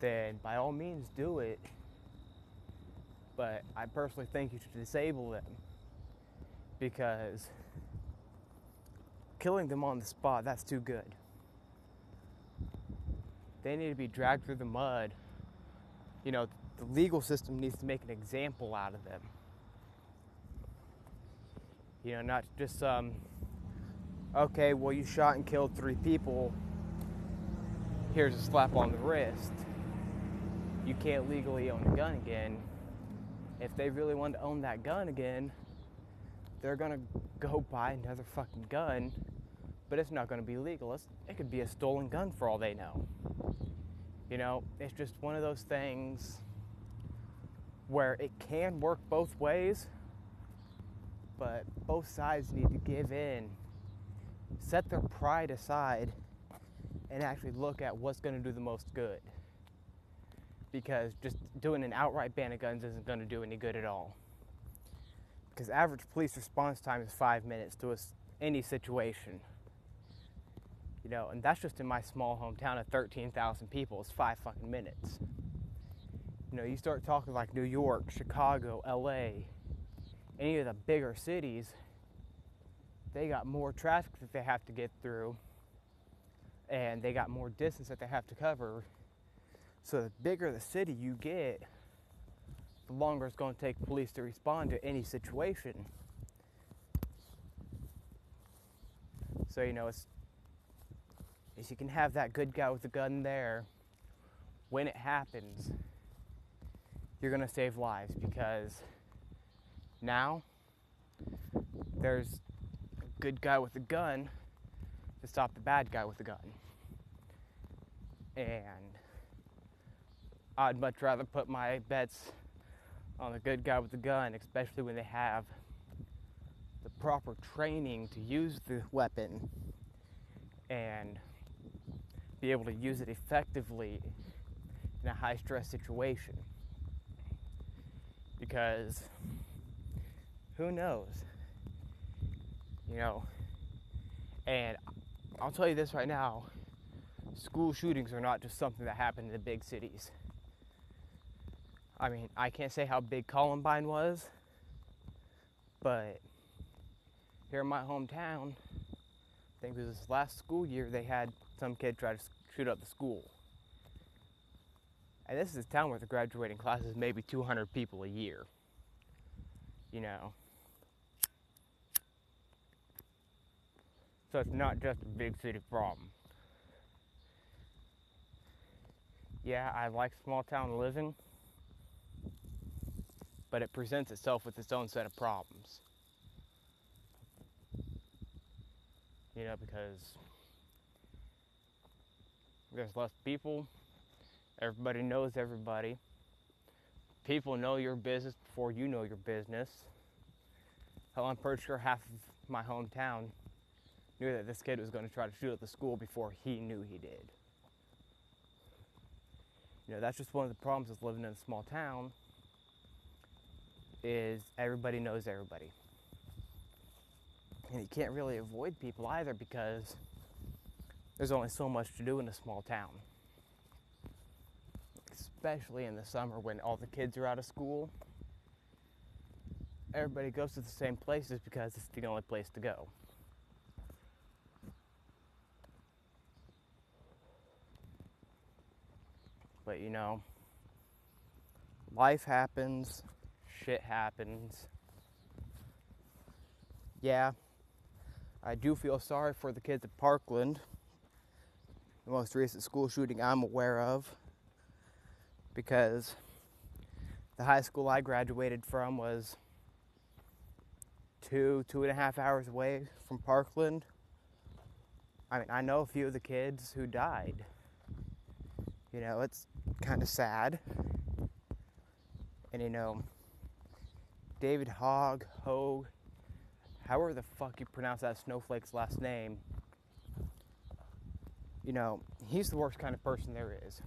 then by all means do it. But I personally think you should disable them because killing them on the spot, that's too good. They need to be dragged through the mud. You know, the legal system needs to make an example out of them. You know, not just um, okay, well, you shot and killed three people. Here's a slap on the wrist. You can't legally own a gun again. If they really want to own that gun again, they're gonna go buy another fucking gun, but it's not gonna be legal. It's, it could be a stolen gun for all they know. You know, it's just one of those things where it can work both ways, but both sides need to give in, set their pride aside, and actually look at what's going to do the most good. Because just doing an outright ban of guns isn't going to do any good at all. Because average police response time is five minutes to a, any situation. You know, and that's just in my small hometown of 13,000 people. It's five fucking minutes. You know, you start talking like New York, Chicago, LA, any of the bigger cities, they got more traffic that they have to get through and they got more distance that they have to cover. So the bigger the city you get, the longer it's going to take police to respond to any situation. So you know, it's is you can have that good guy with the gun there when it happens you're going to save lives because now there's a good guy with a gun to stop the bad guy with a gun. And I'd much rather put my bets on the good guy with the gun, especially when they have the proper training to use the weapon and be able to use it effectively in a high stress situation because who knows? You know, and I'll tell you this right now school shootings are not just something that happen in the big cities. I mean, I can't say how big Columbine was, but here in my hometown, I think it was this last school year, they had some kid try to shoot up the school. And this is a town where the graduating class is maybe 200 people a year. You know. So it's not just a big city problem. Yeah, I like small town living, but it presents itself with its own set of problems. You know, because there's less people, Everybody knows everybody. People know your business before you know your business. Hell, I'm pretty sure half of my hometown knew that this kid was going to try to shoot at the school before he knew he did. You know, that's just one of the problems with living in a small town is everybody knows everybody. And you can't really avoid people either because there's only so much to do in a small town especially in the summer when all the kids are out of school. Everybody goes to the same places because it's the only place to go. But you know, life happens, shit happens. Yeah, I do feel sorry for the kids at Parkland, the most recent school shooting I'm aware of because the high school I graduated from was two, two and a half hours away from Parkland. I mean, I know a few of the kids who died. You know, it's kind of sad. And you know, David Hogg, Hogue, however the fuck you pronounce that snowflake's last name, you know, he's the worst kind of person there is.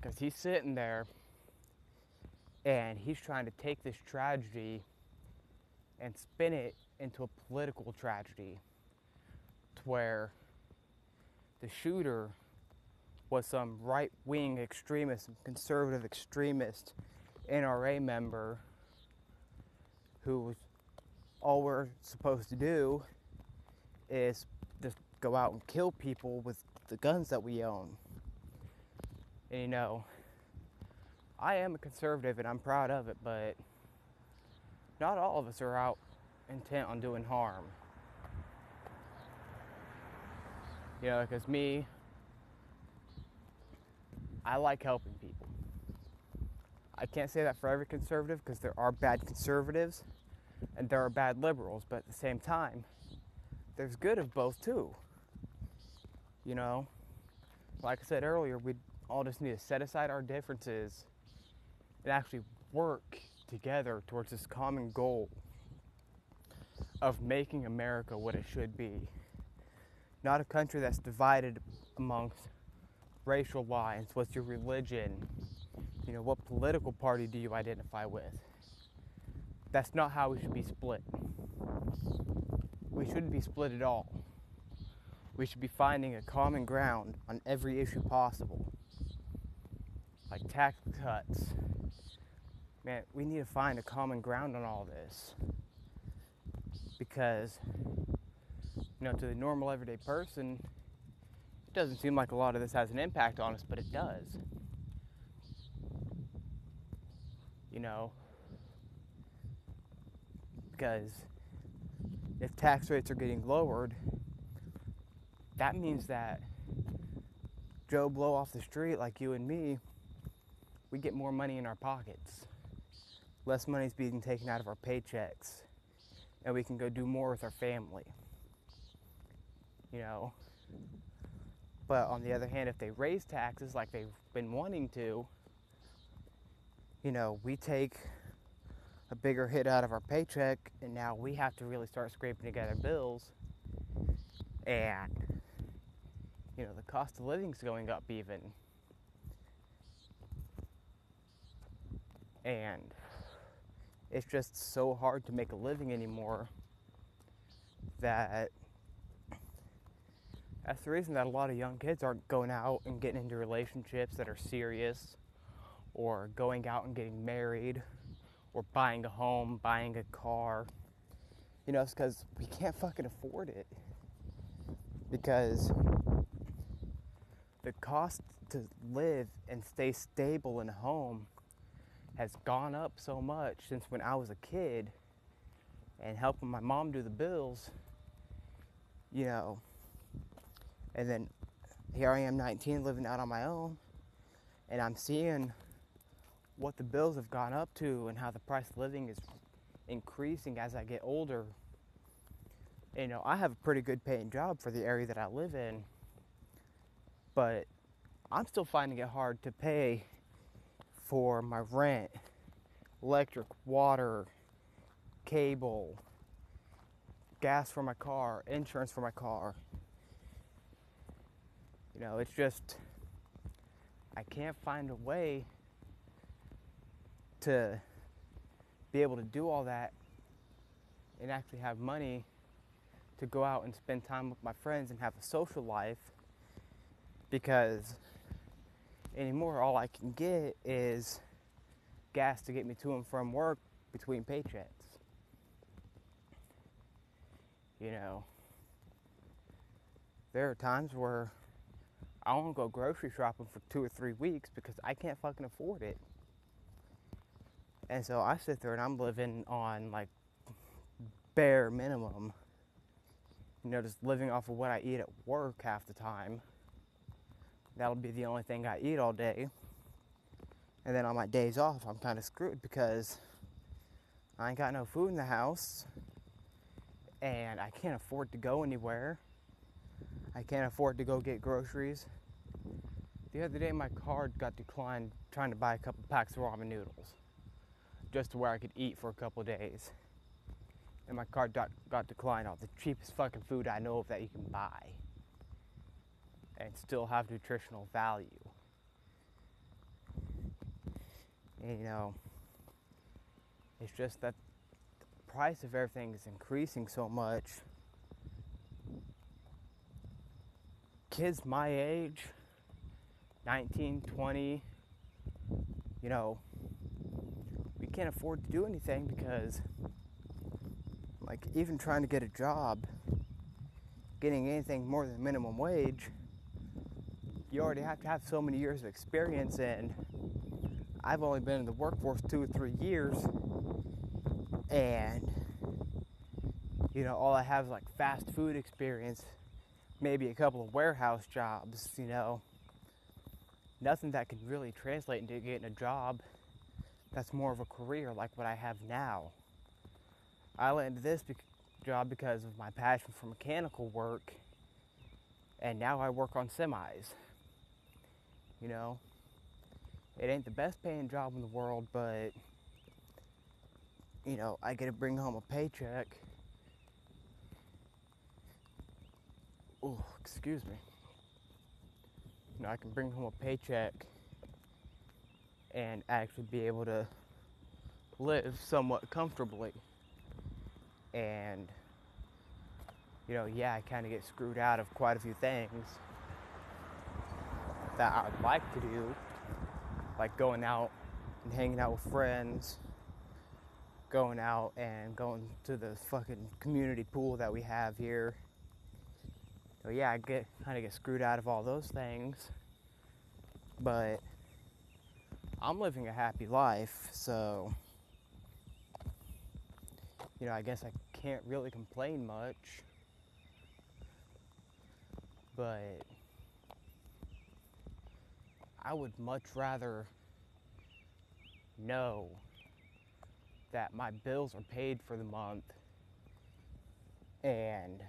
Because he's sitting there and he's trying to take this tragedy and spin it into a political tragedy to where the shooter was some right wing extremist, conservative extremist NRA member who all we're supposed to do is just go out and kill people with the guns that we own. And you know, I am a conservative and I'm proud of it, but not all of us are out intent on doing harm. You know, because me, I like helping people. I can't say that for every conservative because there are bad conservatives and there are bad liberals, but at the same time, there's good of both too. You know, like I said earlier, we all just need to set aside our differences and actually work together towards this common goal of making America what it should be. Not a country that's divided amongst racial lines. What's your religion? You know, what political party do you identify with? That's not how we should be split. We shouldn't be split at all. We should be finding a common ground on every issue possible. Like tax cuts. Man, we need to find a common ground on all this. Because, you know, to the normal everyday person, it doesn't seem like a lot of this has an impact on us, but it does. You know, because if tax rates are getting lowered, that means that Joe Blow off the street, like you and me, we get more money in our pockets. Less money is being taken out of our paychecks, and we can go do more with our family. You know? But on the other hand, if they raise taxes like they've been wanting to, you know, we take a bigger hit out of our paycheck, and now we have to really start scraping together bills. And, you know, the cost of living's going up even. And it's just so hard to make a living anymore that that's the reason that a lot of young kids aren't going out and getting into relationships that are serious or going out and getting married or buying a home, buying a car. You know, it's because we can't fucking afford it. Because the cost to live and stay stable in a home has gone up so much since when I was a kid and helping my mom do the bills, you know. And then here I am 19 living out on my own and I'm seeing what the bills have gone up to and how the price of living is increasing as I get older. You know, I have a pretty good paying job for the area that I live in, but I'm still finding it hard to pay for my rent, electric, water, cable, gas for my car, insurance for my car. You know, it's just, I can't find a way to be able to do all that and actually have money to go out and spend time with my friends and have a social life because anymore all I can get is gas to get me to and from work between paychecks. You know, there are times where I won't go grocery shopping for two or three weeks because I can't fucking afford it. And so I sit there and I'm living on like bare minimum. You know, just living off of what I eat at work half the time. That'll be the only thing I eat all day. And then on my days off, I'm kind of screwed because I ain't got no food in the house and I can't afford to go anywhere. I can't afford to go get groceries. The other day, my card got declined trying to buy a couple packs of ramen noodles just to where I could eat for a couple days. And my card got, got declined on the cheapest fucking food I know of that you can buy and still have nutritional value. And, you know, it's just that the price of everything is increasing so much. Kids my age, 19, 20, you know, can't afford to do anything because, like, even trying to get a job, getting anything more than minimum wage, you already have to have so many years of experience, and I've only been in the workforce two or three years, and you know, all I have is like fast food experience, maybe a couple of warehouse jobs, you know, nothing that can really translate into getting a job that's more of a career like what I have now. I landed this be- job because of my passion for mechanical work, and now I work on semis. You know, it ain't the best paying job in the world, but you know, I get to bring home a paycheck. Oh, excuse me. You know, I can bring home a paycheck and actually be able to live somewhat comfortably. And, you know, yeah, I kind of get screwed out of quite a few things that I'd like to do, like going out and hanging out with friends, going out and going to the fucking community pool that we have here. So yeah, I get kind of get screwed out of all those things, but I'm living a happy life, so you know, I guess I can't really complain much. But I would much rather know that my bills are paid for the month and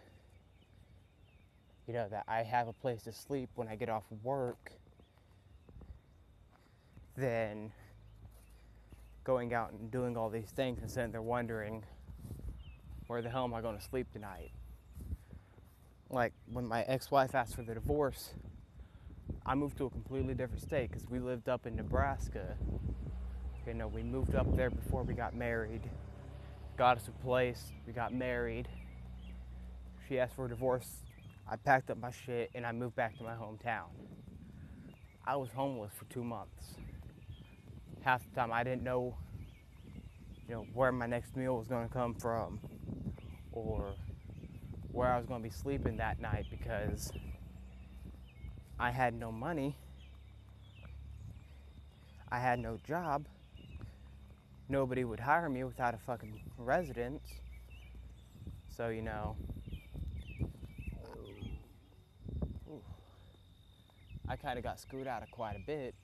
you know that I have a place to sleep when I get off of work than going out and doing all these things and sitting there wondering where the hell am I going to sleep tonight? Like when my ex wife asked for the divorce, I moved to a completely different state because we lived up in Nebraska. You know, we moved up there before we got married, got us a place, we got married. She asked for a divorce. I packed up my shit and I moved back to my hometown. I was homeless for two months. Half the time I didn't know, you know, where my next meal was going to come from or where I was going to be sleeping that night because I had no money, I had no job, nobody would hire me without a fucking residence. So, you know, I kind of got screwed out of quite a bit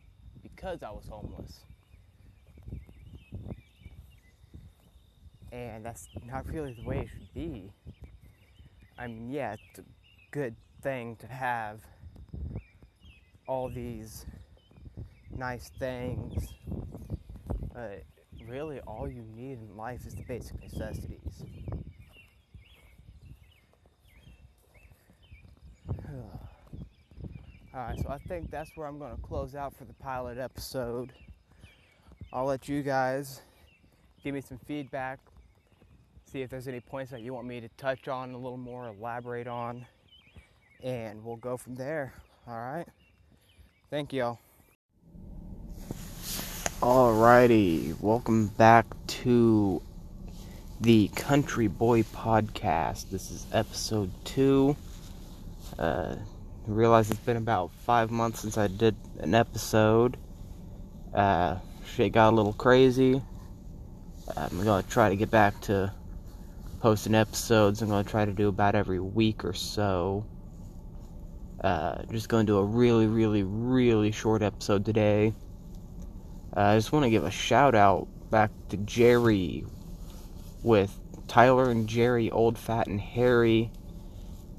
because I was homeless. And that's not really the way it should be. I mean, yeah, it's a good thing to have all these nice things, but really all you need in life is the basic necessities. <sighs> Alright, so I think that's where I'm going to close out for the pilot episode. I'll let you guys give me some feedback see if there's any points that you want me to touch on a little more, elaborate on, and we'll go from there. All right. Thank y'all. Alrighty, welcome back to the Country Boy Podcast. This is episode two. Uh, I realize it's been about five months since I did an episode. Uh, shit got a little crazy. I'm gonna try to get back to posting episodes. I'm going to try to do about every week or so. Uh, just going to do a really, really, really short episode today. Uh, I just want to give a shout out back to Jerry with Tyler and Jerry, Old Fat and Harry,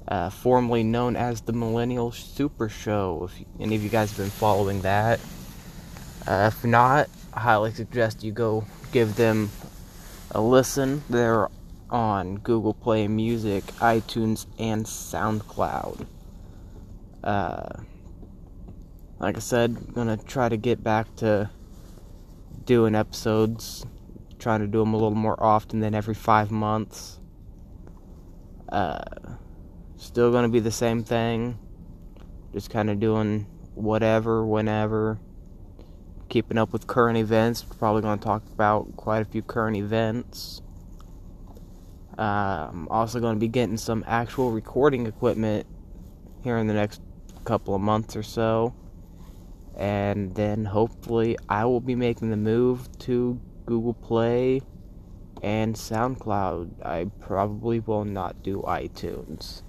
uh, formerly known as the Millennial Super Show. If any of you guys have been following that, uh, if not, I highly suggest you go give them a listen. They're on Google Play Music, iTunes, and SoundCloud. Uh, like I said, gonna try to get back to doing episodes, trying to do them a little more often than every five months. Uh, still gonna be the same thing, just kind of doing whatever, whenever. Keeping up with current events, probably gonna talk about quite a few current events. Uh, I'm also going to be getting some actual recording equipment here in the next couple of months or so. And then hopefully I will be making the move to Google Play and SoundCloud. I probably will not do iTunes.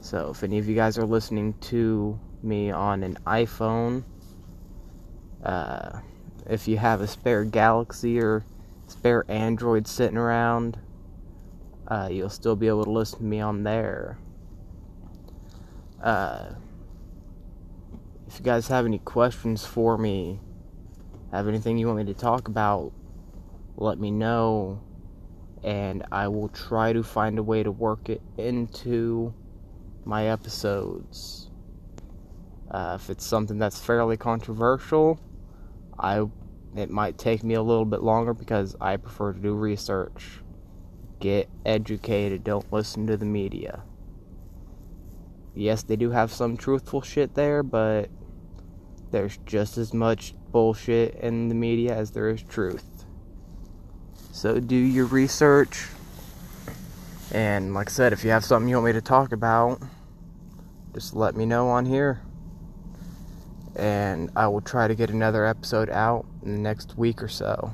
So if any of you guys are listening to me on an iPhone, Uh, if you have a spare Galaxy or spare Android sitting around, uh, you'll still be able to listen to me on there. Uh, if you guys have any questions for me, have anything you want me to talk about, let me know, and I will try to find a way to work it into my episodes. Uh, if it's something that's fairly controversial, I it might take me a little bit longer because I prefer to do research. Get educated, don't listen to the media. Yes, they do have some truthful shit there, but there's just as much bullshit in the media as there is truth. So do your research. And like I said, if you have something you want me to talk about, just let me know on here and I will try to get another episode out in the next week or so.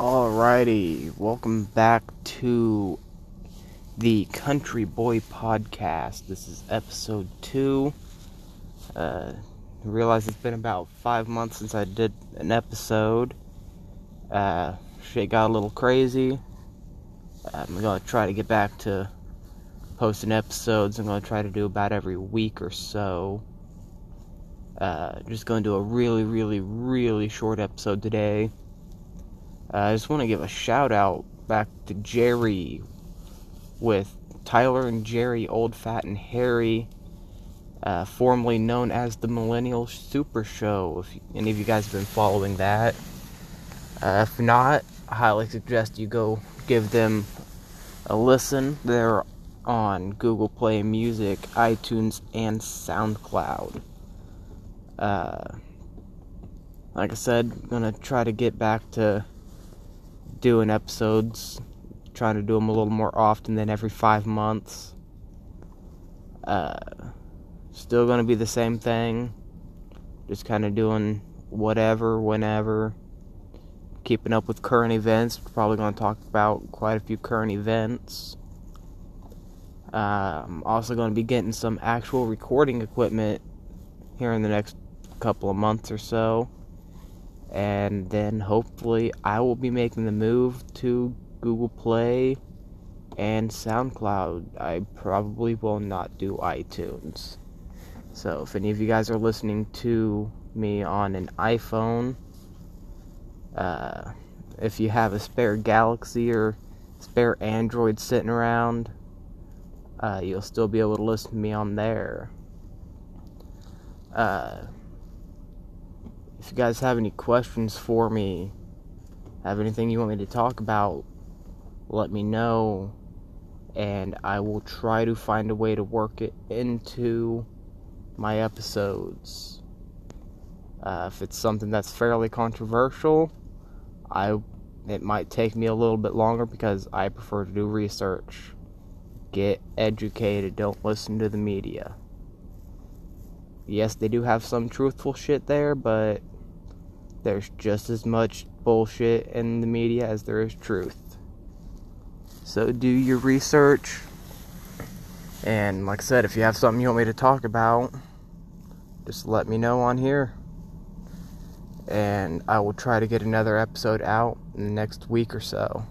Alrighty, welcome back to the Country Boy Podcast. This is episode two. Uh, I realize it's been about five months since I did an episode. Uh, shit got a little crazy. I'm gonna try to get back to posting episodes. I'm to try to do about every week or so. Uh, just going to do a really, really, really short episode today. Uh, I just want to give a shout out back to Jerry with Tyler and Jerry, Old Fat and Harry, uh, formerly known as the Millennial Super Show. If any of you guys have been following that, uh, if not, I highly suggest you go give them a listen. They're on Google Play Music, iTunes, and SoundCloud. Uh, like I said, I'm gonna try to get back to doing episodes, trying to do them a little more often than every five months. Uh, still gonna be the same thing, just kind of doing whatever, whenever. Keeping up with current events, probably gonna talk about quite a few current events. Uh, I'm also going to be getting some actual recording equipment here in the next couple of months or so. And then hopefully I will be making the move to Google Play and SoundCloud. I probably will not do iTunes. So if any of you guys are listening to me on an iPhone, uh, if you have a spare Galaxy or spare Android sitting around, uh, you'll still be able to listen to me on there. Uh, if you guys have any questions for me, have anything you want me to talk about, let me know, and I will try to find a way to work it into my episodes. Uh, if it's something that's fairly controversial, I it might take me a little bit longer because I prefer to do research. Get educated, don't listen to the media. Yes, they do have some truthful shit there, but there's just as much bullshit in the media as there is truth. So do your research. And like I said, if you have something you want me to talk about, just let me know on here. And I will try to get another episode out in the next week or so.